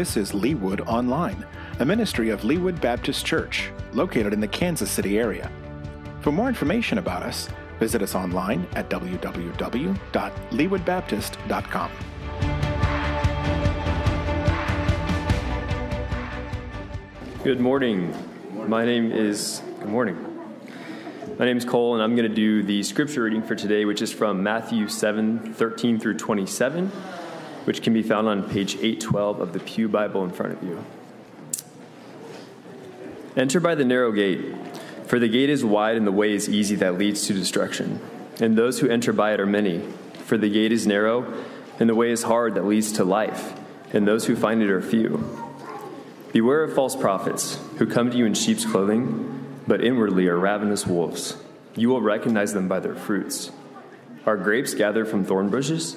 This is Leawood Online, a ministry of Leawood Baptist Church, located in the Kansas City area. For more information about us, visit us online at www.leawoodbaptist.com. Good morning. My name is, good morning. My name is Cole, and I'm going to do the scripture reading for today, which is from Matthew 7 13 through 27, which can be found on page 812 of the Pew Bible in front of you. Enter by the narrow gate, for the gate is wide and the way is easy that leads to destruction. And those who enter by it are many, for the gate is narrow and the way is hard that leads to life, and those who find it are few. Beware of false prophets who come to you in sheep's clothing but inwardly are ravenous wolves. You will recognize them by their fruits. Are grapes gathered from thorn bushes,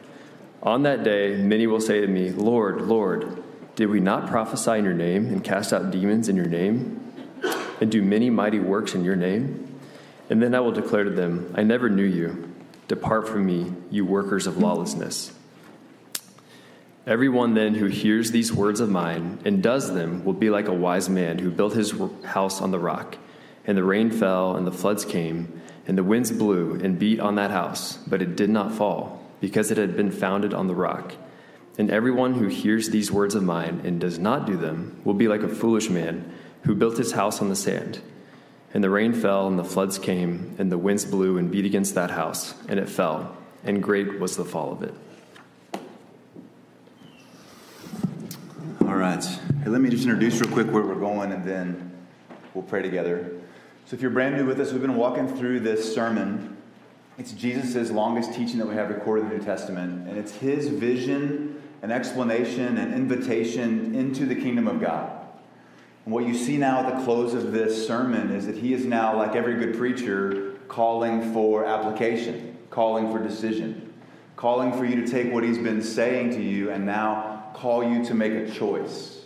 On that day, many will say to me, Lord, Lord, did we not prophesy in your name and cast out demons in your name and do many mighty works in your name? And then I will declare to them, I never knew you. Depart from me, you workers of lawlessness. Everyone then who hears these words of mine and does them will be like a wise man who built his house on the rock. And the rain fell, and the floods came, and the winds blew and beat on that house, but it did not fall, because it had been founded on the rock. And everyone who hears these words of mine and does not do them will be like a foolish man who built his house on the sand. And the rain fell, and the floods came, and the winds blew and beat against that house, and it fell, and great was the fall of it. All right. Hey, let me just introduce real quick where we're going, and then we'll pray together. So, if you're brand new with us, we've been walking through this sermon. It's Jesus' longest teaching that we have recorded in the New Testament, and it's his vision and explanation and invitation into the kingdom of God. And what you see now at the close of this sermon is that he is now, like every good preacher, calling for application, calling for decision, calling for you to take what he's been saying to you and now call you to make a choice.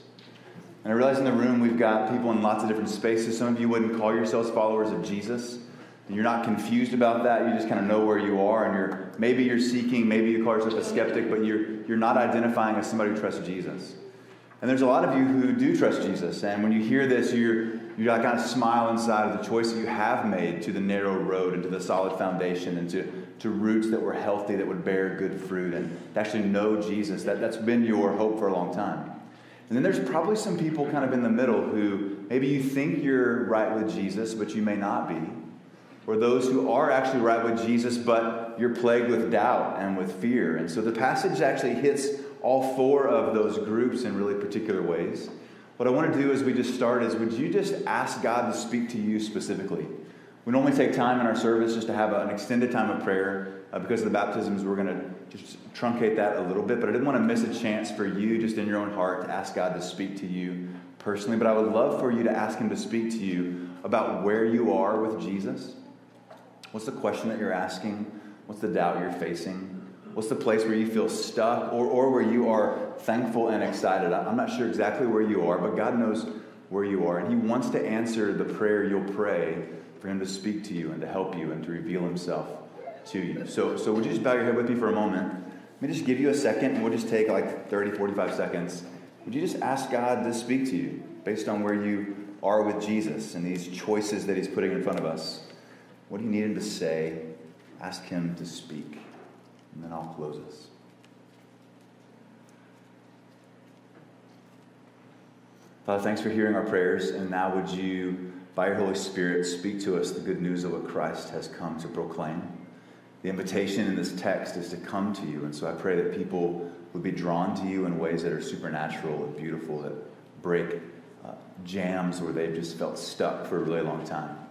And I realize in the room we've got people in lots of different spaces. Some of you wouldn't call yourselves followers of Jesus. You're not confused about that. You just kind of know where you are, and you're maybe you're seeking, maybe you call yourself a skeptic, but you're you're not identifying as somebody who trusts Jesus. And there's a lot of you who do trust Jesus, and when you hear this, you're you kind of smile inside of the choice that you have made to the narrow road and to the solid foundation and to, to roots that were healthy, that would bear good fruit, and to actually know Jesus. That, that's been your hope for a long time. And then there's probably some people kind of in the middle who maybe you think you're right with Jesus, but you may not be. Or those who are actually right with Jesus, but you're plagued with doubt and with fear. And so the passage actually hits all four of those groups in really particular ways. What I want to do as we just start is would you just ask God to speak to you specifically? We normally take time in our service just to have an extended time of prayer. Uh, because of the baptisms, we're going to just truncate that a little bit. But I didn't want to miss a chance for you, just in your own heart, to ask God to speak to you personally. But I would love for you to ask Him to speak to you about where you are with Jesus. What's the question that you're asking? What's the doubt you're facing? What's the place where you feel stuck or, or where you are thankful and excited? I'm not sure exactly where you are, but God knows where you are. And He wants to answer the prayer you'll pray for Him to speak to you and to help you and to reveal Himself to you. So, so would you just bow your head with me for a moment? Let me just give you a second, and we'll just take like 30, 45 seconds. Would you just ask God to speak to you based on where you are with Jesus and these choices that He's putting in front of us? What do you need Him to say? Ask Him to speak. And then I'll close us. Father, thanks for hearing our prayers. And now would you, by your Holy Spirit, speak to us the good news of what Christ has come to proclaim? The invitation in this text is to come to you. And so I pray that people would be drawn to you in ways that are supernatural and beautiful, that break uh, jams where they've just felt stuck for a really long time.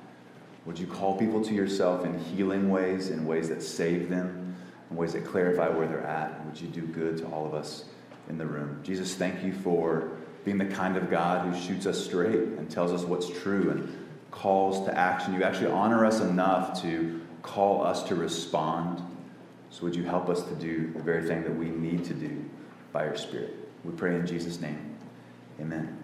Would you call people to yourself in healing ways, in ways that save them, in ways that clarify where they're at? Would you do good to all of us in the room? Jesus, thank you for being the kind of God who shoots us straight and tells us what's true and calls to action. You actually honor us enough to call us to respond. So, would you help us to do the very thing that we need to do by your Spirit? We pray in Jesus' name. Amen.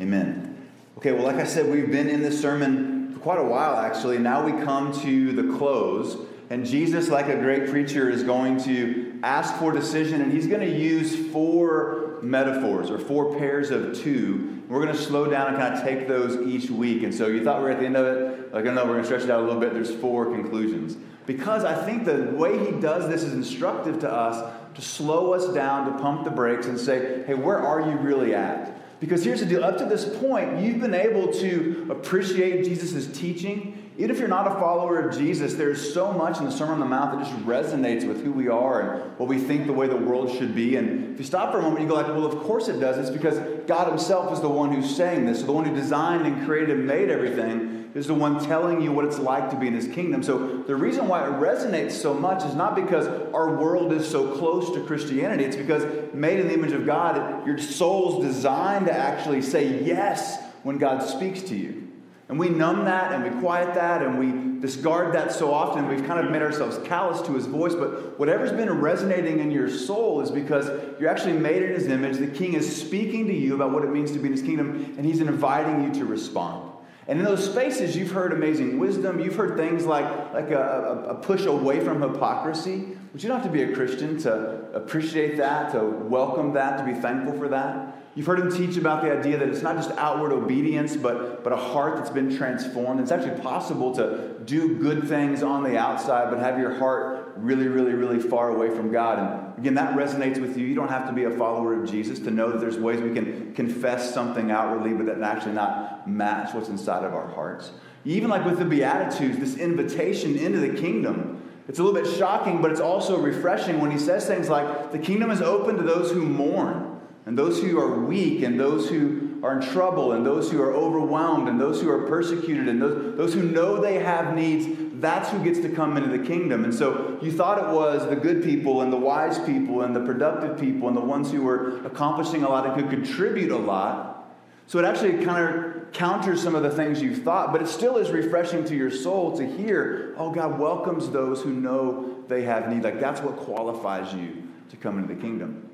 Amen. Okay, well, like I said, we've been in this sermon quite a while, actually. Now we come to the close. And Jesus, like a great preacher, is going to ask for decision, and he's going to use four metaphors or four pairs of two. We're going to slow down and kind of take those each week. And so you thought we were at the end of it? Like, I know we're going to stretch it out a little bit. There's four conclusions. Because I think the way he does this is instructive to us to slow us down, to pump the brakes, and say, hey, where are you really at? Because here's the deal up to this point, you've been able to appreciate Jesus' teaching. Even if you're not a follower of Jesus, there's so much in the Sermon on the Mount that just resonates with who we are and what we think the way the world should be. And if you stop for a moment, you go like, well, of course it does. It's because God himself is the one who's saying this, so the one who designed and created and made everything is the one telling you what it's like to be in his kingdom. So the reason why it resonates so much is not because our world is so close to Christianity. It's because made in the image of God, your soul's designed to actually say yes when God speaks to you. And we numb that and we quiet that and we discard that so often. We've kind of made ourselves callous to his voice. But whatever's been resonating in your soul is because you're actually made in his image. The king is speaking to you about what it means to be in his kingdom, and he's inviting you to respond. And in those spaces, you've heard amazing wisdom. You've heard things like, like a, a, push away from hypocrisy, but you don't have to be a Christian to appreciate that, to welcome that, to be thankful for that. You've heard him teach about the idea that it's not just outward obedience, but, but a heart that's been transformed. It's actually possible to do good things on the outside, but have your heart really, really, really far away from God. And again, that resonates with you. You don't have to be a follower of Jesus to know that there's ways we can confess something outwardly, but that actually not match what's inside of our hearts. Even like with the Beatitudes, this invitation into the kingdom. It's a little bit shocking, but it's also refreshing when he says things like, The kingdom is open to those who mourn and those who are weak, and those who are in trouble, and those who are overwhelmed, and those who are persecuted, and those, those who know they have needs, that's who gets to come into the kingdom. And so you thought it was the good people, and the wise people, and the productive people, and the ones who were accomplishing a lot and could contribute a lot. So it actually kind of counters some of the things you thought, but it still is refreshing to your soul to hear, oh, God welcomes those who know they have need. Like that's what qualifies you to come into the kingdom.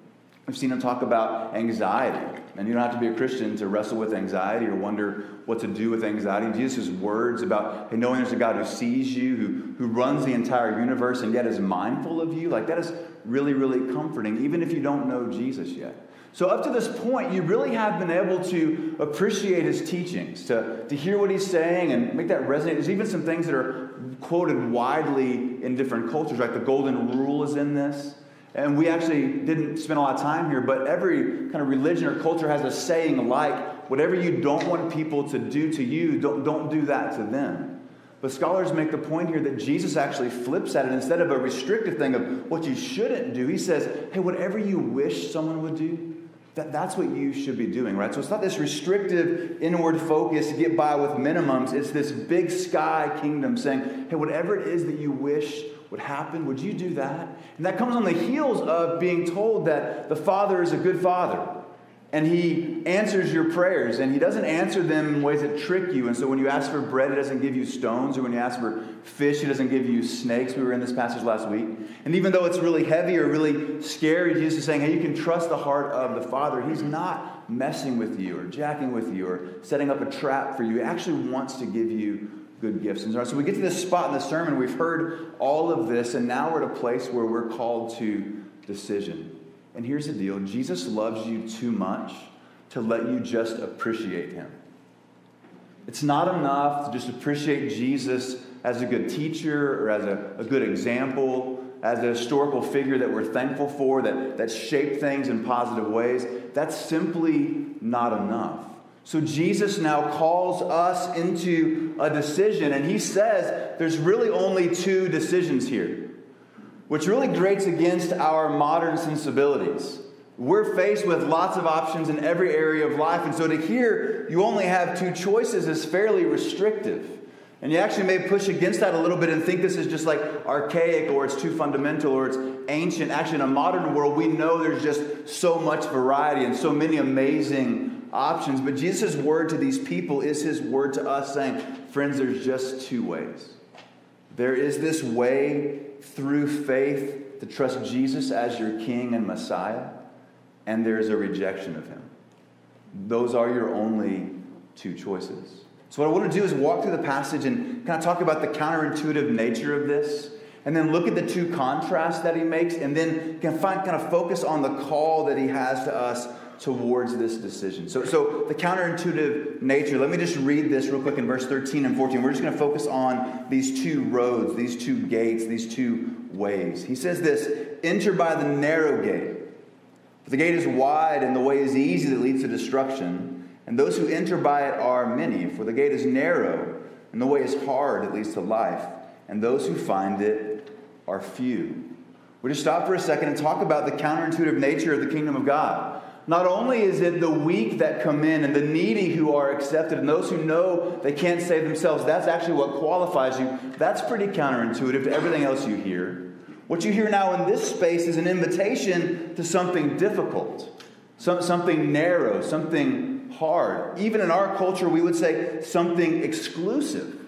We've seen him talk about anxiety. And you don't have to be a Christian to wrestle with anxiety or wonder what to do with anxiety. Jesus' words about hey, knowing there's a God who sees you, who, who runs the entire universe, and yet is mindful of you, like that is really, really comforting, even if you don't know Jesus yet. So, up to this point, you really have been able to appreciate his teachings, to, to hear what he's saying and make that resonate. There's even some things that are quoted widely in different cultures, like the golden rule is in this. And we actually didn't spend a lot of time here, but every kind of religion or culture has a saying like, whatever you don't want people to do to you, don't, don't do that to them. But scholars make the point here that Jesus actually flips at it. Instead of a restrictive thing of what you shouldn't do, he says, hey, whatever you wish someone would do, that, that's what you should be doing, right? So it's not this restrictive inward focus, to get by with minimums. It's this big sky kingdom saying, hey, whatever it is that you wish would happen, would you do that? And that comes on the heels of being told that the Father is a good Father. And he answers your prayers, and he doesn't answer them in ways that trick you. And so when you ask for bread, he doesn't give you stones, or when you ask for fish, he doesn't give you snakes. We were in this passage last week. And even though it's really heavy or really scary, Jesus is saying, hey, you can trust the heart of the Father. He's not messing with you, or jacking with you, or setting up a trap for you. He actually wants to give you good gifts. And so we get to this spot in the sermon, we've heard all of this, and now we're at a place where we're called to decision. And here's the deal Jesus loves you too much to let you just appreciate him. It's not enough to just appreciate Jesus as a good teacher or as a, a good example, as a historical figure that we're thankful for, that, that shaped things in positive ways. That's simply not enough. So Jesus now calls us into a decision, and he says there's really only two decisions here, which really grates against our modern sensibilities. We're faced with lots of options in every area of life, and so to hear you only have two choices is fairly restrictive. And you actually may push against that a little bit and think this is just like archaic or it's too fundamental or it's ancient. Actually, in a modern world, we know there's just so much variety and so many amazing options. But Jesus' word to these people is his word to us saying, friends, there's just two ways. There is this way through faith to trust Jesus as your king and Messiah, and there is a rejection of him. Those are your only two choices. So, what I want to do is walk through the passage and kind of talk about the counterintuitive nature of this, and then look at the two contrasts that he makes, and then of, find, kind of focus on the call that he has to us towards this decision. So, so the counterintuitive nature, let me just read this real quick in verse 13 and 14. We're just going to focus on these two roads, these two gates, these two ways. He says this enter by the narrow gate. For the gate is wide and the way is easy that leads to destruction and those who enter by it are many, for the gate is narrow, and the way is hard that leads to life, and those who find it are few. We'll just stop for a second and talk about the counterintuitive nature of the kingdom of God. Not only is it the weak that come in and the needy who are accepted, and those who know they can't save themselves, that's actually what qualifies you. That's pretty counterintuitive to everything else you hear. What you hear now in this space is an invitation to something difficult, something narrow, something hard. Even in our culture, we would say something exclusive.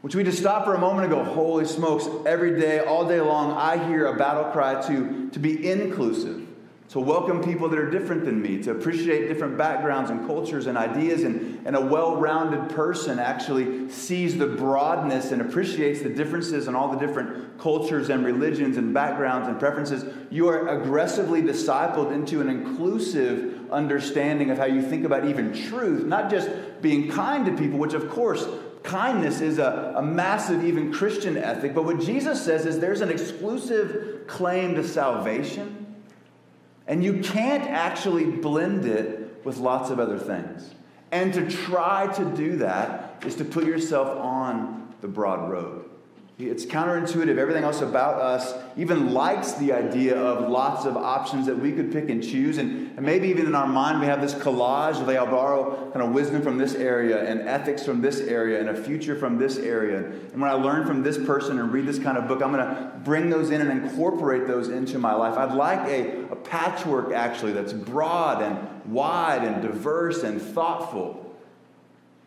Which we just stop for a moment and go, holy smokes, every day, all day long, I hear a battle cry to, to be inclusive to welcome people that are different than me, to appreciate different backgrounds and cultures and ideas. And, and a well rounded person actually sees the broadness and appreciates the differences in all the different cultures and religions and backgrounds and preferences. You are aggressively discipled into an inclusive understanding of how you think about even truth, not just being kind to people, which of course kindness is a, a, massive, even Christian ethic. But what Jesus says is there's an exclusive claim to salvation and you can't actually blend it with lots of other things. And to try to do that is to put yourself on the broad road. It's counterintuitive. Everything else about us even likes the idea of lots of options that we could pick and choose. And, and maybe even in our mind, we have this collage of, I'll borrow kind of wisdom from this area and ethics from this area and a future from this area. And when I learn from this person and read this kind of book, I'm going to bring those in and incorporate those into my life. I'd like a, a patchwork, actually, that's broad and wide and diverse and thoughtful.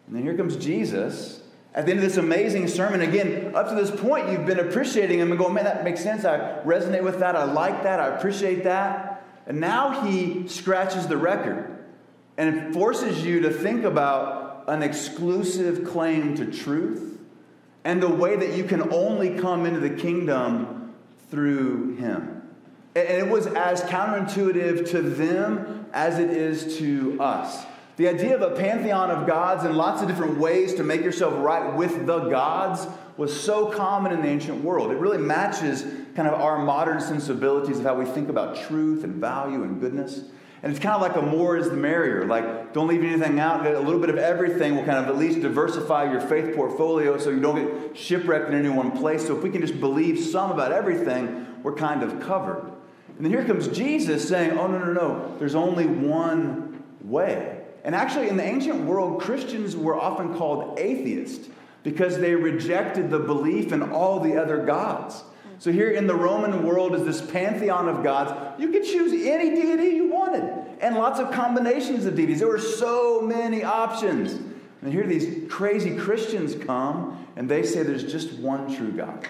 And then here comes Jesus at the end of this amazing sermon, again, up to this point, you've been appreciating him and going, man, that makes sense. I resonate with that. I like that. I appreciate that. And now he scratches the record and forces you to think about an exclusive claim to truth and the way that you can only come into the kingdom through him. And it was as counterintuitive to them as it is to us. The idea of a pantheon of gods and lots of different ways to make yourself right with the gods was so common in the ancient world. It really matches kind of our modern sensibilities of how we think about truth and value and goodness. And it's kind of like a more is the merrier. Like, don't leave anything out. A little bit of everything will kind of at least diversify your faith portfolio so you don't get shipwrecked in any one place. So if we can just believe some about everything, we're kind of covered. And then here comes Jesus saying, oh, no, no, no. There's only one way. And actually, in the ancient world, Christians were often called atheists because they rejected the belief in all the other gods. So, here in the Roman world is this pantheon of gods. You could choose any deity you wanted, and lots of combinations of deities. There were so many options. And here these crazy Christians come, and they say there's just one true God.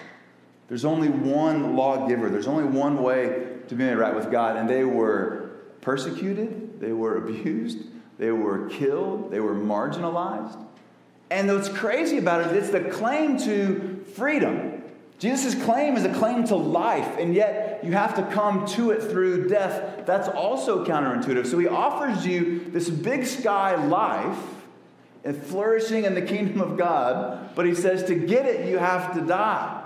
There's only one lawgiver. There's only one way to be made right with God. And they were persecuted, they were abused, they were killed, they were marginalized. And what's crazy about it, it's the claim to freedom. Jesus' claim is a claim to life, and yet you have to come to it through death. That's also counterintuitive. So he offers you this big sky life and flourishing in the kingdom of God, but he says to get it, you have to die,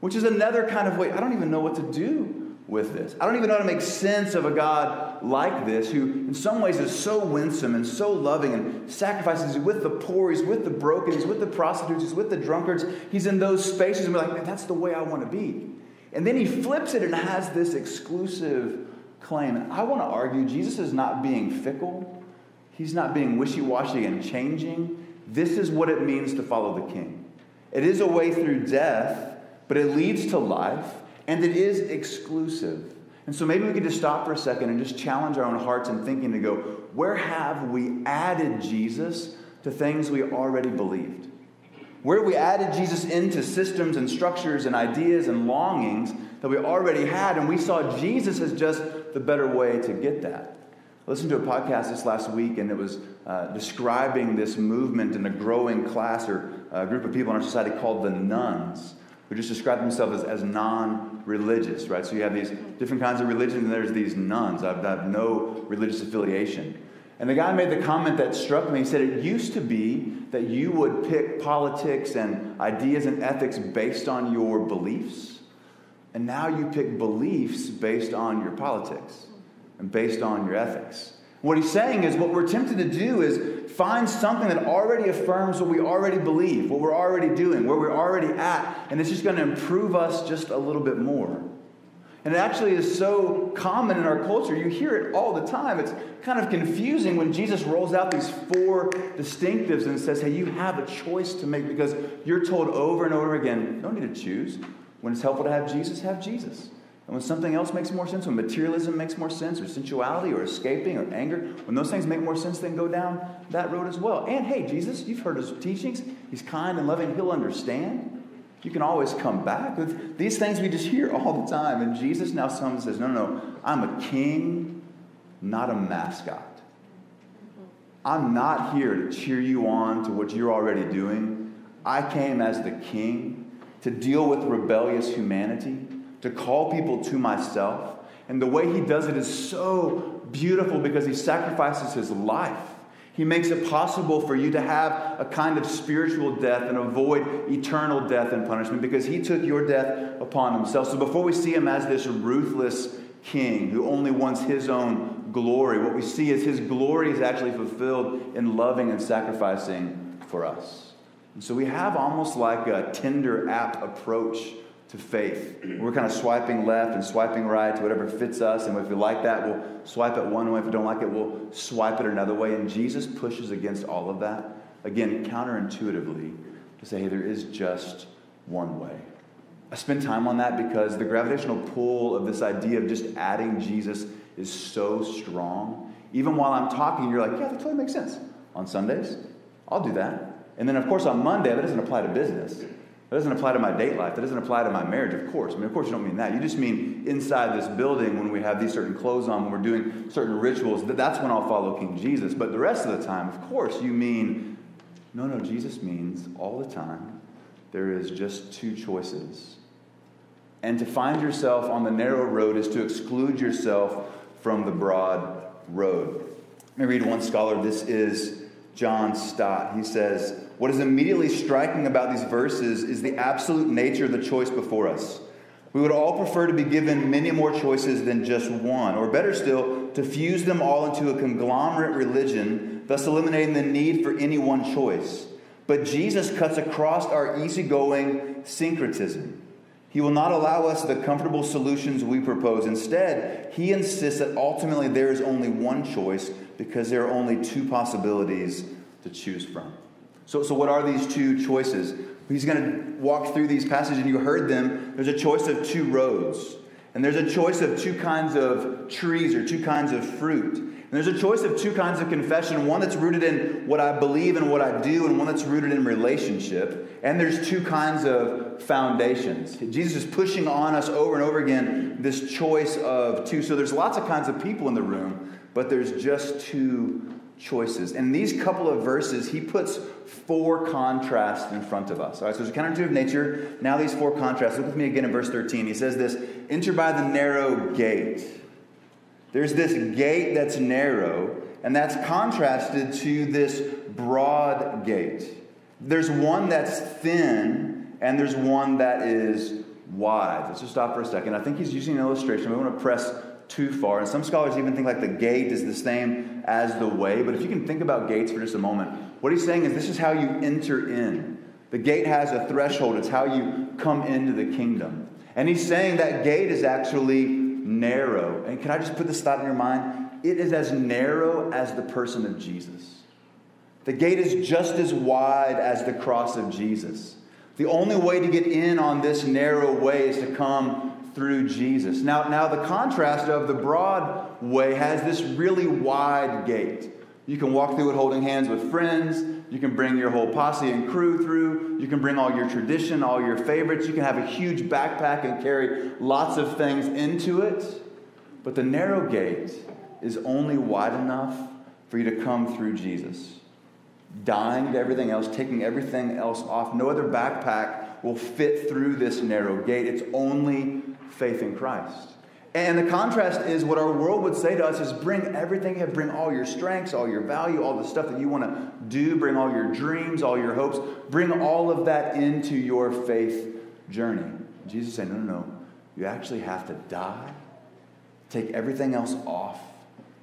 which is another kind of way. I don't even know what to do with this. I don't even know how to make sense of a God like this, who in some ways is so winsome and so loving and sacrifices with the poor, he's with the broken, he's with the prostitutes, he's with the drunkards. He's in those spaces and we're like, man, that's the way I want to be. And then he flips it and has this exclusive claim. I want to argue Jesus is not being fickle, he's not being wishy washy and changing. this is what it means to follow the king. It is a way through death, but it leads to life, and it is exclusive. And so maybe we could just stop for a second and just challenge our own hearts and thinking to go, where have we added Jesus to things we already believed? Where we added Jesus into systems and structures and ideas and longings that we already had, and we saw Jesus as just the better way to get that. I listened to a podcast this last week, and it was uh, describing this movement in a growing class or uh, group of people in our society called the nones who just describe themselves as, as non religious, right? So you have these different kinds of religions, and there's these nones. I have no religious affiliation. And the guy made the comment that struck me. He said, It used to be that you would pick politics and ideas and ethics based on your beliefs. And now you pick beliefs based on your politics and based on your ethics. What he's saying is what we're tempted to do is find something that already affirms what we already believe, what we're already doing, where we're already at, and it's just going to improve us just a little bit more. And it actually is so common in our culture. You hear it all the time. It's kind of confusing when Jesus rolls out these four distinctives and says, hey, you have a choice to make because you're told over and over again, you don't need to choose. When it's helpful to have Jesus, have Jesus. And when something else makes more sense, when materialism makes more sense, or sensuality, or escaping, or anger, when those things make more sense, then go down that road as well. And hey, Jesus, you've heard his teachings. He's kind and loving, he'll understand. You can always come back. These things we just hear all the time. And Jesus now and says, No, no, no, I'm a king, not a mascot. I'm not here to cheer you on to what you're already doing. I came as the king to deal with rebellious humanity to call people to myself. And the way he does it is so beautiful because he sacrifices his life. He makes it possible for you to have a kind of spiritual death and avoid eternal death and punishment because he took your death upon himself. So before we see him as this ruthless king who only wants his own glory, what we see is his glory is actually fulfilled in loving and sacrificing for us. And so we have almost like a Tinder app approach to faith. We're kind of swiping left and swiping right to whatever fits us. And if we like that, we'll swipe it one way. If we don't like it, we'll swipe it another way. And Jesus pushes against all of that, again, counterintuitively, to say, hey, there is just one way. I spend time on that because the gravitational pull of this idea of just adding Jesus is so strong. Even while I'm talking, you're like, yeah, that totally makes sense. On Sundays, I'll do that. And then, of course, on Monday, that doesn't apply to business. That doesn't apply to my date life. That doesn't apply to my marriage, of course. I mean, of course, you don't mean that. You just mean inside this building when we have these certain clothes on, when we're doing certain rituals, that's when I'll follow King Jesus. But the rest of the time, of course, you mean, no, no, Jesus means all the time there is just two choices. And to find yourself on the narrow road is to exclude yourself from the broad road. Let me read one scholar. This is John Stott. He says, what is immediately striking about these verses is the absolute nature of the choice before us. We would all prefer to be given many more choices than just one, or better still, to fuse them all into a conglomerate religion, thus eliminating the need for any one choice. But Jesus cuts across our easygoing syncretism. He will not allow us the comfortable solutions we propose. Instead, he insists that ultimately there is only one choice because there are only two possibilities to choose from. So, so what are these two choices? He's going to walk through these passages, and you heard them. There's a choice of two roads, and there's a choice of two kinds of trees or two kinds of fruit. And there's a choice of two kinds of confession one that's rooted in what I believe and what I do, and one that's rooted in relationship. And there's two kinds of foundations. Jesus is pushing on us over and over again this choice of two. So there's lots of kinds of people in the room, but there's just two choices. And in these couple of verses, he puts four contrasts in front of us. All right, so there's a counterintuitive nature. Now these four contrasts. Look with me again in verse 13. He says this Enter by the narrow gate. There's this gate that's narrow, and that's contrasted to this broad gate. There's one that's thin, and there's one that is wide. Let's just stop for a second. I think he's using an illustration. We want to press too far. And some scholars even think like the gate is the same as the way. But if you can think about gates for just a moment, what he's saying is this is how you enter in. The gate has a threshold, it's how you come into the kingdom. And he's saying that gate is actually narrow. And can I just put this thought in your mind? It is as narrow as the person of Jesus. The gate is just as wide as the cross of Jesus. The only way to get in on this narrow way is to come through Jesus. Now, now the contrast of the broad way has this really wide gate. You can walk through it holding hands with friends. You can bring your whole posse and crew through. You can bring all your tradition, all your favorites. You can have a huge backpack and carry lots of things into it. But the narrow gate is only wide enough for you to come through Jesus. Dying to everything else, taking everything else off. No other backpack will fit through this narrow gate. It's only faith in Christ. And the contrast is what our world would say to us is bring everything you have, bring all your strengths, all your value, all the stuff that you want to do, bring all your dreams, all your hopes, bring all of that into your faith journey. Jesus said, no, no, no. You actually have to die, take everything else off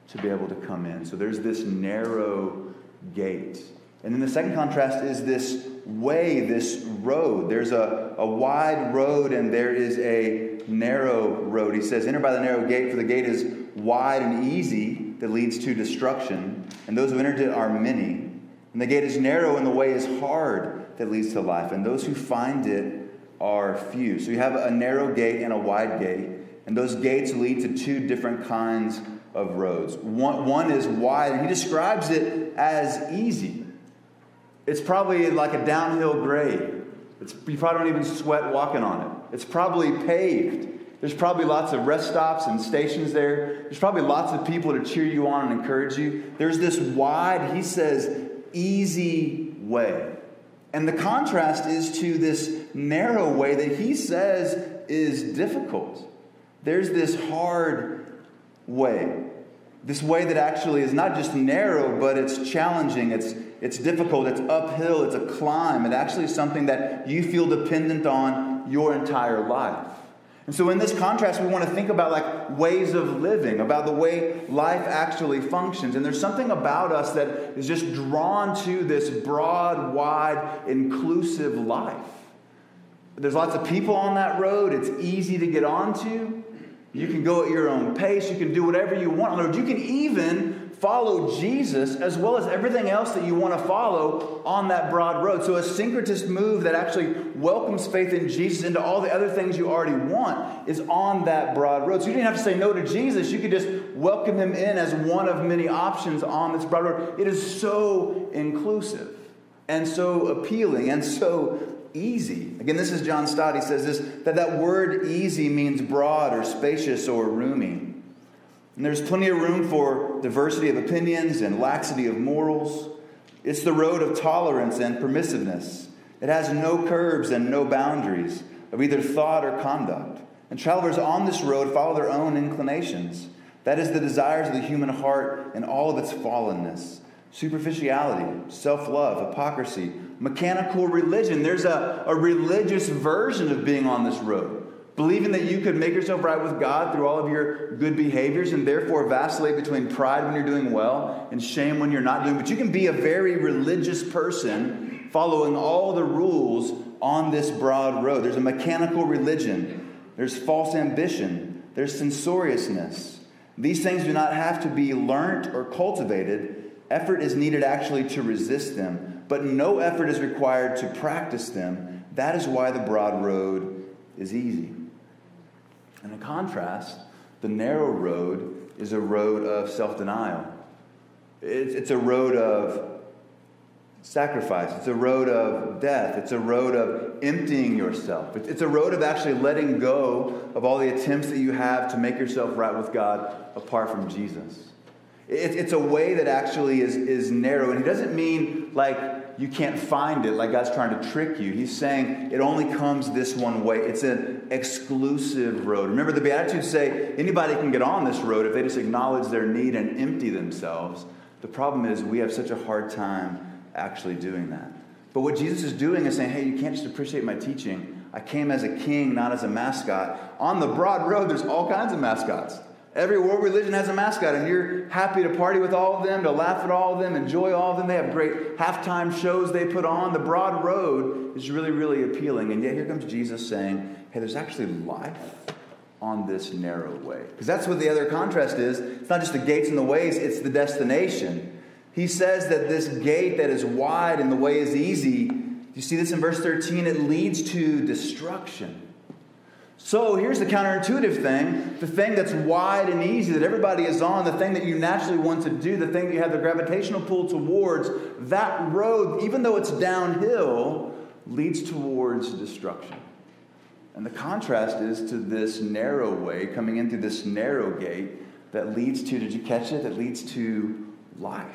to be able to come in. So there's this narrow gate. And then the second contrast is this way, this road. There's a, a wide road and there is a narrow road. He says, Enter by the narrow gate, for the gate is wide and easy that leads to destruction, and those who entered it are many. And the gate is narrow, and the way is hard that leads to life, and those who find it are few. So you have a narrow gate and a wide gate, and those gates lead to two different kinds of roads. One, one is wide, and he describes it as easy. It's probably like a downhill grade. It's, you probably don't even sweat walking on it. It's probably paved. There's probably lots of rest stops and stations there. There's probably lots of people to cheer you on and encourage you. There's this wide, he says, easy way. And the contrast is to this narrow way that he says is difficult. There's this hard way. This way that actually is not just narrow, but it's challenging, it's, it's difficult, it's uphill, it's a climb. It actually is something that you feel dependent on your entire life. And so, in this contrast, we want to think about like ways of living, about the way life actually functions. And there's something about us that is just drawn to this broad, wide, inclusive life. There's lots of people on that road, it's easy to get onto. You can go at your own pace, you can do whatever you want on the road. You can even follow Jesus as well as everything else that you want to follow on that broad road. So, a syncretist move that actually welcomes faith in Jesus into all the other things you already want is on that broad road. So, you didn't have to say no to Jesus. You could just welcome him in as one of many options on this broad road. It is so inclusive and so appealing and so easy. Again, this is John Stott. He says this that that word easy means broad or spacious or roomy. And there's plenty of room for diversity of opinions and laxity of morals. It's the road of tolerance and permissiveness. It has no curbs and no boundaries of either thought or conduct. And travelers on this road follow their own inclinations. That is the desires of the human heart and all of its fallenness superficiality, self love, hypocrisy, mechanical religion. There's a, a religious version of being on this road believing that you could make yourself right with God through all of your good behaviors and therefore vacillate between pride when you're doing well and shame when you're not doing. But you can be a very religious person following all the rules on this broad road. There's a mechanical religion, there's false ambition, there's censoriousness. These things do not have to be learnt or cultivated. Effort is needed actually to resist them, but no effort is required to practice them. That is why the broad road is easy. And in contrast, the narrow road is a road of self denial. It's, it's a road of sacrifice. It's a road of death. It's a road of emptying yourself. It's a road of actually letting go of all the attempts that you have to make yourself right with God apart from Jesus. It's a way that actually is, is narrow. And he doesn't mean like you can't find it, like God's trying to trick you. He's saying it only comes this one way. It's an exclusive road. Remember, the Beatitudes say anybody can get on this road if they just acknowledge their need and empty themselves. The problem is we have such a hard time actually doing that. But what Jesus is doing is saying, hey, you can't just appreciate my teaching. I came as a king, not as a mascot. On the broad road, there's all kinds of mascots. Every world religion has a mascot, and you're happy to party with all of them, to laugh at all of them, enjoy all of them. They have great halftime shows they put on. The broad road is really, really appealing. And yet here comes Jesus saying, hey, there's actually life on this narrow way. Because that's what the other contrast is. It's not just the gates and the ways, it's the destination. He says that this gate that is wide and the way is easy, you see this in verse 13, it leads to destruction. So here's the counterintuitive thing the thing that's wide and easy that everybody is on, the thing that you naturally want to do, the thing that you have the gravitational pull towards, that road, even though it's downhill, leads towards destruction. And the contrast is to this narrow way, coming in through this narrow gate that leads to, did you catch it? That leads to life.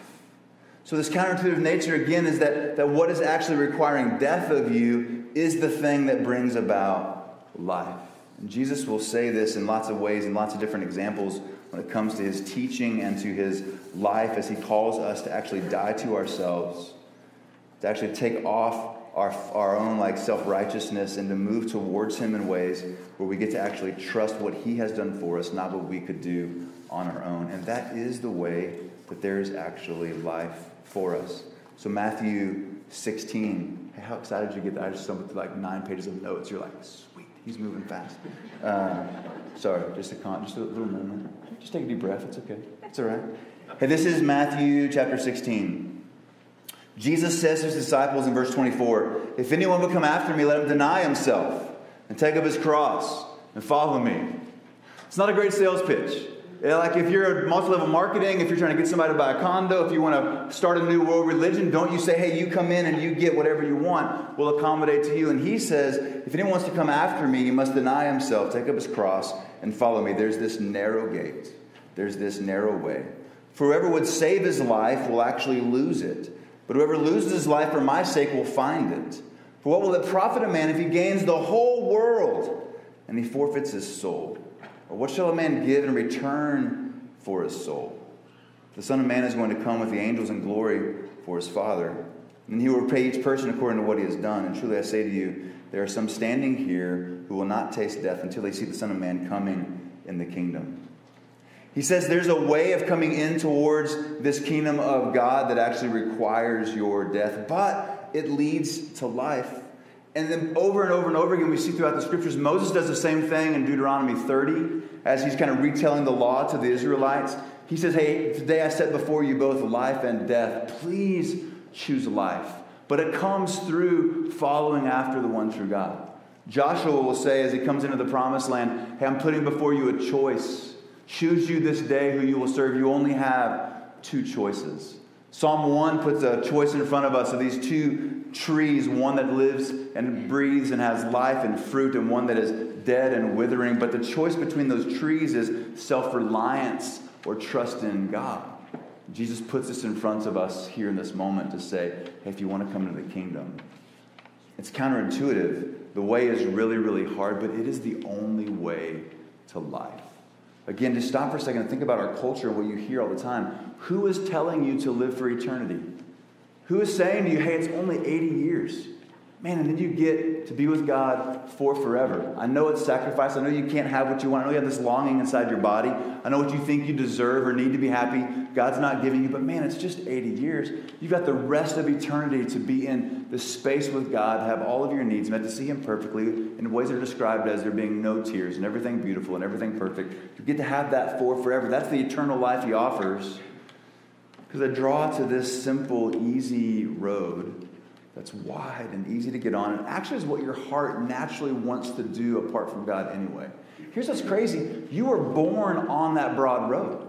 So, this counterintuitive nature, again, is that, that what is actually requiring death of you is the thing that brings about life. And Jesus will say this in lots of ways, in lots of different examples, when it comes to his teaching and to his life, as he calls us to actually die to ourselves, to actually take off our, our own like self-righteousness and to move towards him in ways where we get to actually trust what he has done for us not what we could do on our own. And that is the way that there is actually life for us. So matthew 16 hey, how excited you get that? I just stumbled through like nine pages of notes. You're like He's moving fast. Uh, sorry, just a con- just a little moment. Just take a deep breath. It's okay. It's all right. Hey, this is Matthew chapter 16. Jesus says to his disciples in verse 24, If anyone will come after me, let him deny himself and take up his cross and follow me. It's not a great sales pitch. Like if you're a multi-level marketing, if you're trying to get somebody to buy a condo, if you want to start a new world religion, don't you say, hey, you come in and you get whatever you want. We'll accommodate to you. And he says, if anyone wants to come after me, he must deny himself, take up his cross, and follow me. There's this narrow gate. There's this narrow way. For whoever would save his life will actually lose it. But whoever loses his life for my sake will find it. For what will it profit a man if he gains the whole world and he forfeits his soul? Or what shall a man give in return for his soul? The Son of Man is going to come with the angels in glory for his Father. And he will repay each person according to what he has done. And truly I say to you, there are some standing here who will not taste death until they see the Son of Man coming in the kingdom. He says there's a way of coming in towards this kingdom of God that actually requires your death, but it leads to life and then over and over and over again, we see throughout the scriptures, Moses does the same thing in Deuteronomy 30 as he's kind of retelling the law to the Israelites. He says, Hey, today I set before you both life and death. Please choose life. But it comes through following after the one true God. Joshua will say as he comes into the promised land, Hey, I'm putting before you a choice. Choose you this day who you will serve. You only have two choices. Psalm 1 puts a choice in front of us of these two trees one that lives and breathes and has life and fruit, and one that is dead and withering. But the choice between those trees is self reliance or trust in God. Jesus puts this in front of us here in this moment to say, hey, if you want to come into the kingdom, it's counterintuitive. The way is really, really hard, but it is the only way to life. Again, just stop for a second and think about our culture and what you hear all the time. Who is telling you to live for eternity? Who is saying to you, hey, it's only 80 years? Man, and then you get to be with God for forever. I know it's sacrifice. I know you can't have what you want. I know you have this longing inside your body. I know what you think you deserve or need to be happy. God's not giving you, but man, it's just 80 years. You've got the rest of eternity to be in the space with God, have all of your needs met, to see Him perfectly in ways that are described as there being no tears and everything beautiful and everything perfect. You get to have that for forever. That's the eternal life He offers. Because I draw to this simple, easy road that's wide and easy to get on, and actually is what your heart naturally wants to do apart from God anyway. Here's what's crazy you were born on that broad road.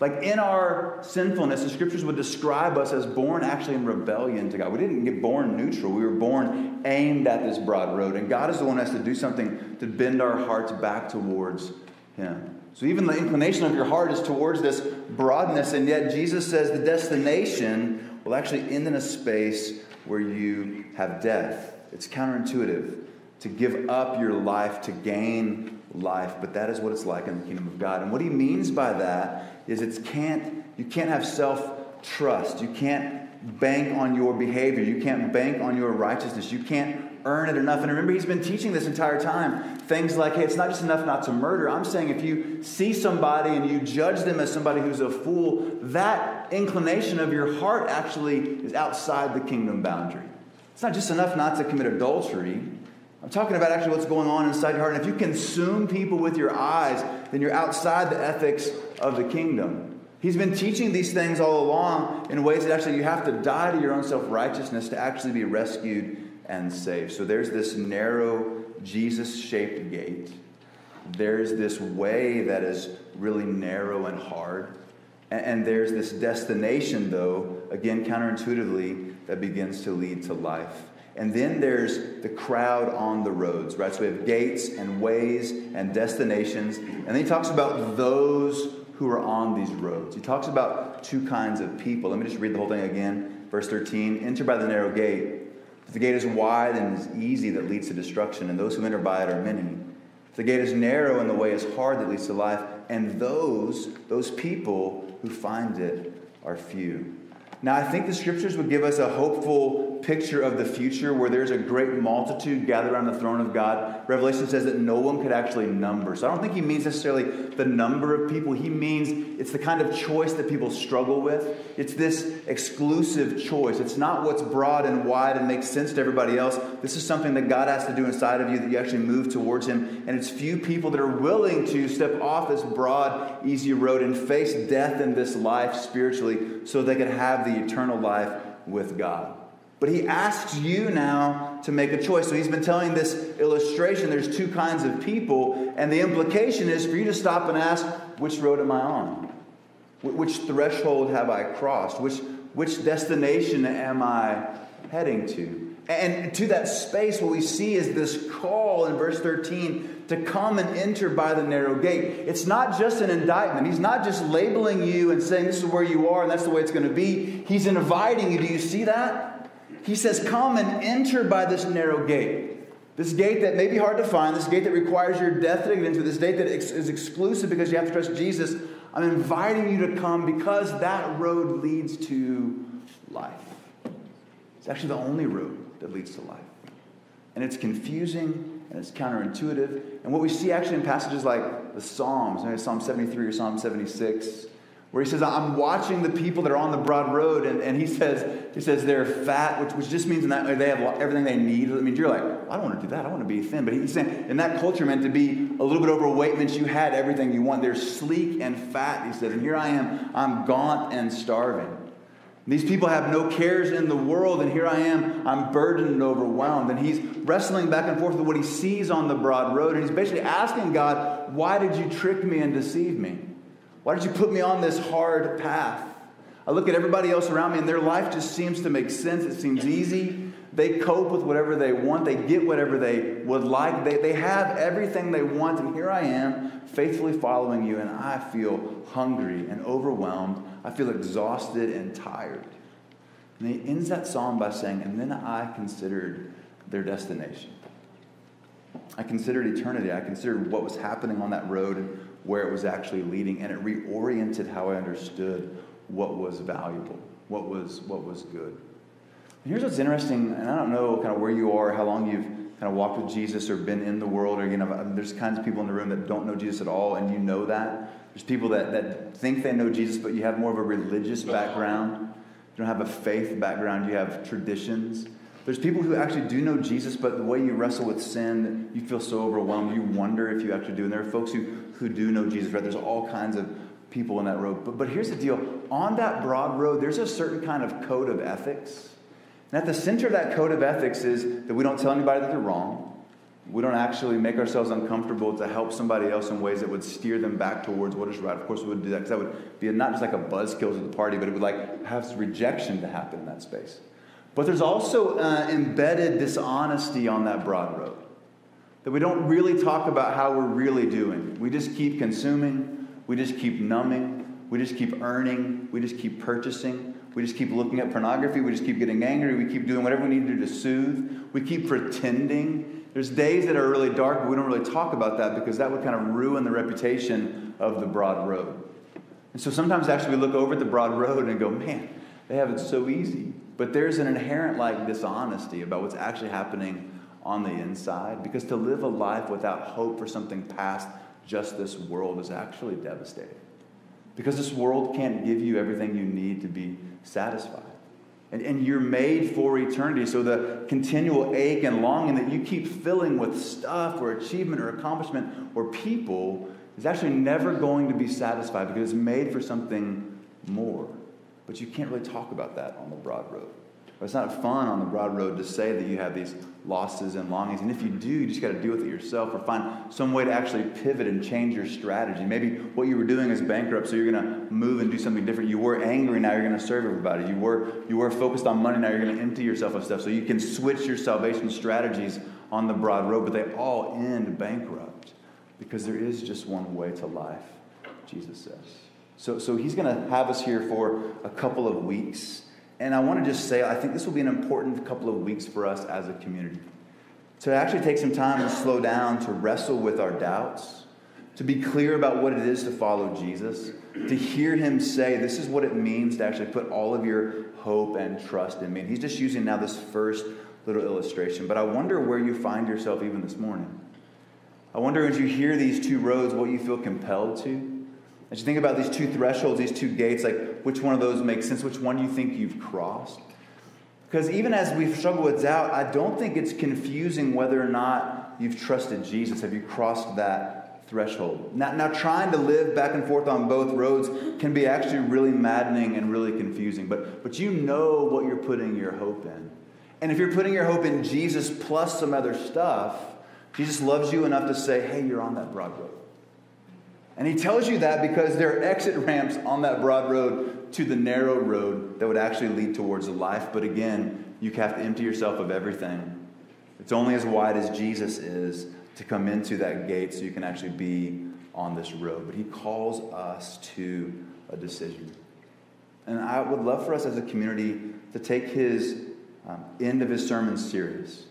Like in our sinfulness, the scriptures would describe us as born actually in rebellion to God. We didn't get born neutral. We were born aimed at this broad road. And God is the one who has to do something to bend our hearts back towards Him. So even the inclination of your heart is towards this broadness, and yet Jesus says the destination will actually end in a space where you have death. It's counterintuitive to give up your life to gain life, but that is what it's like in the kingdom of God. And what he means by that is it's can't you can't have self-trust. You can't bank on your behavior. You can't bank on your righteousness. You can't earn it enough. And remember, he's been teaching this entire time. Things like, hey, it's not just enough not to murder. I'm saying if you see somebody and you judge them as somebody who's a fool, that inclination of your heart actually is outside the kingdom boundary. It's not just enough not to commit adultery. I'm talking about actually what's going on inside your heart. And if you consume people with your eyes, then you're outside the ethics of the kingdom. He's been teaching these things all along in ways that actually you have to die to your own self righteousness to actually be rescued and saved. So there's this narrow, Jesus shaped gate. There's this way that is really narrow and hard. And there's this destination, though, again, counterintuitively, that begins to lead to life. And then there's the crowd on the roads, right? So we have gates and ways and destinations. And then he talks about those who are on these roads. He talks about two kinds of people. Let me just read the whole thing again. Verse 13 Enter by the narrow gate. The gate is wide and is easy that leads to destruction, and those who enter by it are many. the gate is narrow and the way is hard that leads to life, and those, those people who find it are few. Now, I think the scriptures would give us a hopeful picture of the future where there's a great multitude gathered around the throne of God. Revelation says that no one could actually number. So I don't think he means necessarily the number of people. He means it's the kind of choice that people struggle with. It's this exclusive choice. It's not what's broad and wide and makes sense to everybody else. This is something that God has to do inside of you that you actually move towards Him. And it's few people that are willing to step off this broad, easy road and face death in this life spiritually so they can have the eternal life with God. But he asks you now to make a choice. So he's been telling this illustration there's two kinds of people, and the implication is for you to stop and ask, which road am I on? Which threshold have I crossed? Which, which destination am I heading to? And to that space, what we see is this call in verse 13 to come and enter by the narrow gate. It's not just an indictment. He's not just labeling you and saying this is where you are and that's the way it's going to be. He's inviting you. Do you see that? He says, Come and enter by this narrow gate. This gate that may be hard to find, this gate that requires your death to get into, this gate that is exclusive because you have to trust Jesus. I'm inviting you to come because that road leads to life. It's actually the only road that leads to life. And it's confusing and it's counterintuitive. And what we see actually in passages like the Psalms, maybe Psalm 73 or Psalm 76, where he says, I'm watching the people that are on the broad road, and, and he says, he says they're fat, which, which just means in that way they have everything they need. I mean, you're like, I don't want to do that. I want to be thin. But he's saying in that culture meant to be a little bit overweight means you had everything you want. They're sleek and fat, he says. And here I am, I'm gaunt and starving. These people have no cares in the world, and here I am, I'm burdened and overwhelmed. And he's wrestling back and forth with what he sees on the broad road, and he's basically asking God, Why did you trick me and deceive me? Why did you put me on this hard path? I look at everybody else around me and their life just seems to make sense. It seems easy. They cope with whatever they want. They get whatever they would like. They, they have everything they want. And here I am, faithfully following you, and I feel hungry and overwhelmed. I feel exhausted and tired. And he ends that psalm by saying, And then I considered their destination. I considered eternity. I considered what was happening on that road where it was actually leading, and it reoriented how I understood what was valuable, what was, what was good. And here's what's interesting, and I don't know kind of where you are, how long you've kind of walked with Jesus or been in the world, or you know, um, there's kinds of people in the room that don't know Jesus at all, and you know that. There's people that, that think they know Jesus, but you have more of a religious background. You don't have a faith background, you have traditions. There's people who actually do know Jesus, but the way you wrestle with sin, you feel so overwhelmed, you wonder if you actually do. And there are folks who, who do know Jesus, right? There's all kinds of people in that road. But, but here's the deal on that broad road, there's a certain kind of code of ethics. And at the center of that code of ethics is that we don't tell anybody that they're wrong. We don't actually make ourselves uncomfortable to help somebody else in ways that would steer them back towards what is right. Of course, we wouldn't do that because that would be not just like a buzzkill to the party, but it would like have rejection to happen in that space. But there's also uh, embedded dishonesty on that broad road. That we don't really talk about how we're really doing. We just keep consuming, we just keep numbing, we just keep earning, we just keep purchasing, we just keep looking at pornography, we just keep getting angry, we keep doing whatever we need to do to soothe, we keep pretending. There's days that are really dark, but we don't really talk about that because that would kind of ruin the reputation of the broad road. And so sometimes actually we look over at the broad road and go, man, they have it so easy. But there's an inherent like dishonesty about what's actually happening on the inside because to live a life without hope for something past just this world is actually devastating. Because this world can't give you everything you need to be satisfied. And, and you're made for eternity. So the continual ache and longing that you keep filling with stuff or achievement or accomplishment or people is actually never going to be satisfied because it's made for something more. But you can't really talk about that on the broad road. It's not fun on the broad road to say that you have these losses and longings. And if you do, you just got to deal with it yourself or find some way to actually pivot and change your strategy. Maybe what you were doing is bankrupt, so you're going to move and do something different. You were angry, now you're going to serve everybody. You were, you were focused on money, now you're going to empty yourself of stuff. So you can switch your salvation strategies on the broad road, but they all end bankrupt because there is just one way to life, Jesus says. So, so he's going to have us here for a couple of weeks. And I want to just say, I think this will be an important couple of weeks for us as a community. To actually take some time to slow down, to wrestle with our doubts, to be clear about what it is to follow Jesus, to hear him say, This is what it means to actually put all of your hope and trust in me. And he's just using now this first little illustration. But I wonder where you find yourself even this morning. I wonder as you hear these two roads, what you feel compelled to. As you think about these two thresholds, these two gates, like which one of those makes sense, which one do you think you've crossed. Because even as we struggle with doubt, I don't think it's confusing whether or not you've trusted Jesus. Have you crossed that threshold? Now, now, trying to live back and forth on both roads can be actually really maddening and really confusing. But, but you know what you're putting your hope in. And if you're putting your hope in Jesus plus some other stuff, Jesus loves you enough to say, hey, you're on that broad road. And he tells you that because there are exit ramps on that broad road to the narrow road that would actually lead towards life. But again, you have to empty yourself of everything. It's only as wide as Jesus is to come into that gate so you can actually be on this road. But he calls us to a decision. And I would love for us as a community to take his um, end of his sermon serious.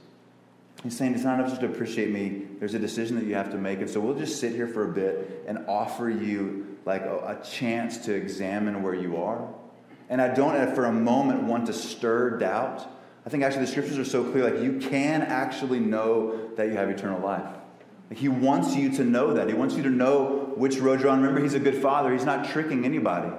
He's saying it's not enough just to appreciate me. There's a decision that you have to make. And so we'll just sit here for a bit and offer you like a, a chance to examine where you are. And I don't uh, for a moment want to stir doubt. I think actually the scriptures are so clear, like you can actually know that you have eternal life. Like he wants you to know that. He wants you to know which road you're on. Remember, he's a good father. He's not tricking anybody.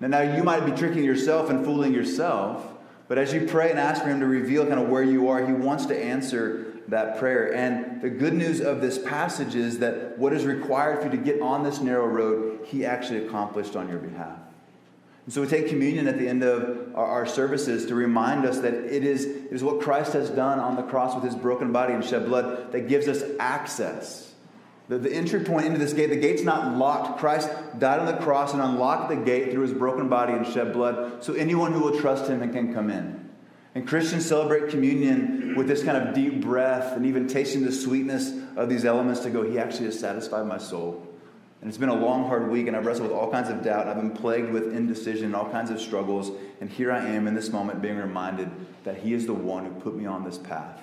Now, now you might be tricking yourself and fooling yourself. But as you pray and ask for Him to reveal kind of where you are, He wants to answer that prayer. And the good news of this passage is that what is required for you to get on this narrow road, He actually accomplished on your behalf. And so we take communion at the end of our, our, services to remind us that it is, it is what Christ has done on the cross with his broken body and shed blood that gives us access the, the entry point into this gate, the gate's not locked. Christ died on the cross and unlocked the gate through his broken body and shed blood so anyone who will trust him can come in. And Christians celebrate communion with this kind of deep breath and even tasting the sweetness of these elements to go, He actually has satisfied my soul. And it's been a long, hard week, and I've wrestled with all kinds of doubt. I've been plagued with indecision and all kinds of struggles. And here I am in this moment being reminded that He is the one who put me on this path.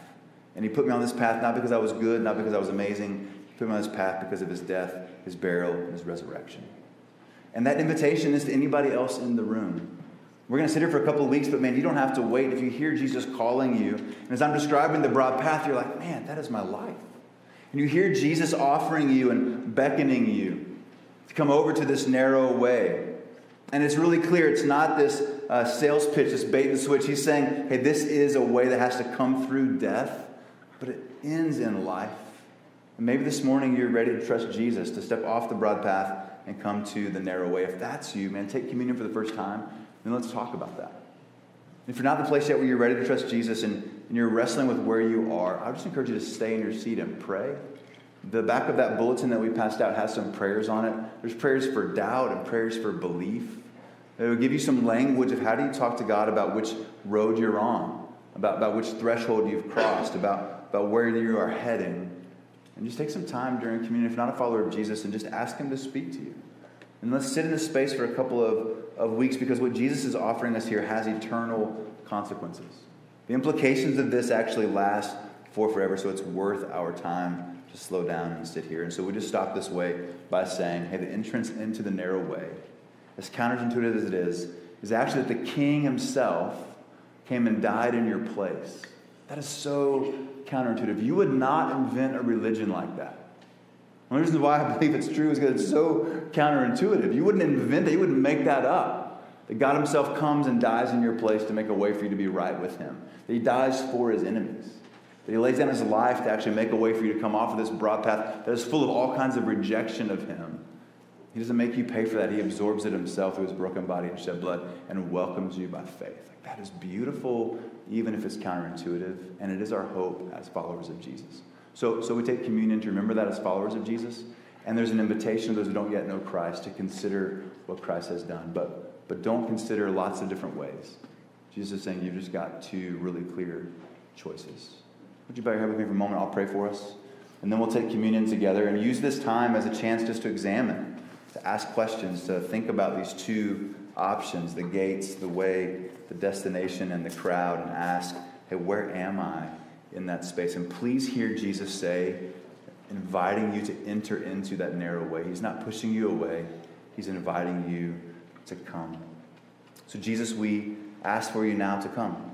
And He put me on this path not because I was good, not because I was amazing, put him on his path because of his death, his burial, and his resurrection. And that invitation is to anybody else in the room. We're going to sit here for a couple of weeks, but man, you don't have to wait. If you hear Jesus calling you, and as I'm describing the broad path, you're like, man, that is my life. And you hear Jesus offering you and beckoning you to come over to this narrow way. And it's really clear it's not this uh, sales pitch, this bait and switch. He's saying, hey, this is a way that has to come through death, but it ends in life. And maybe this morning you're ready to trust Jesus, to step off the broad path and come to the narrow way. If that's you, man, take communion for the first time, then let's talk about that. If you're not in the place yet where you're ready to trust Jesus and, and you're wrestling with where you are, I would just encourage you to stay in your seat and pray. The back of that bulletin that we passed out has some prayers on it. There's prayers for doubt and prayers for belief. It will give you some language of how do you talk to God about which road you're on, about, about which threshold you've crossed, about, about where you are heading. And just take some time during communion, if not a follower of Jesus, and just ask Him to speak to you. And let's sit in this space for a couple of, of weeks because what Jesus is offering us here has eternal consequences. The implications of this actually last for forever, so it's worth our time to slow down and sit here. And so we just stop this way by saying, hey, the entrance into the narrow way, as counterintuitive as it is, is actually that the king himself came and died in your place. That is so counterintuitive. You would not invent a religion like that. One of the reasons why I believe it's true is because it's so counterintuitive. You wouldn't invent that, you wouldn't make that up. That God Himself comes and dies in your place to make a way for you to be right with Him. That He dies for His enemies. That He lays down His life to actually make a way for you to come off of this broad path that is full of all kinds of rejection of Him. He doesn't make you pay for that. He absorbs it himself through his broken body and shed blood and welcomes you by faith. Like that is beautiful, even if it's counterintuitive, and it is our hope as followers of Jesus. So, so we take communion to remember that as followers of Jesus, and there's an invitation to those who don't yet know Christ to consider what Christ has done, but, but don't consider lots of different ways. Jesus is saying you've just got two really clear choices. Would you bow your head with me for a moment? I'll pray for us. And then we'll take communion together and use this time as a chance just to examine to ask questions, to think about these two options the gates, the way, the destination, and the crowd, and ask, hey, where am I in that space? And please hear Jesus say, inviting you to enter into that narrow way. He's not pushing you away, He's inviting you to come. So, Jesus, we ask for you now to come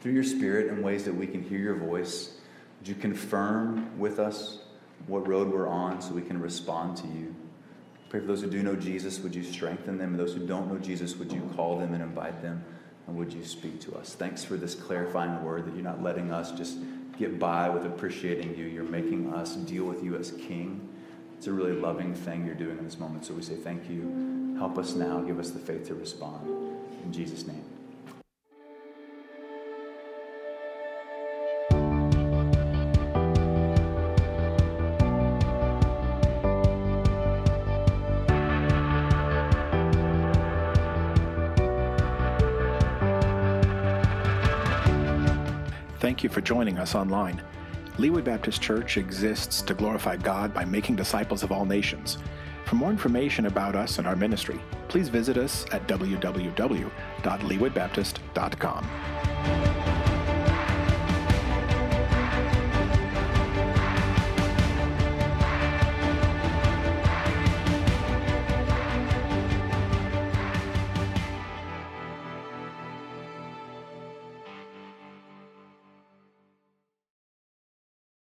through your Spirit in ways that we can hear your voice. Would you confirm with us what road we're on so we can respond to you? Pray for those who do know Jesus, would you strengthen them? And those who don't know Jesus, would you call them and invite them? And would you speak to us? Thanks for this clarifying word that you're not letting us just get by with appreciating you. You're making us deal with you as King. It's a really loving thing you're doing in this moment. So we say thank you. Help us now. Give us the faith to respond. In Jesus' name. You for joining us online. Leawood Baptist Church exists to glorify God by making disciples of all nations. For more information about us and our ministry, please visit us at www.leawoodbaptist.com.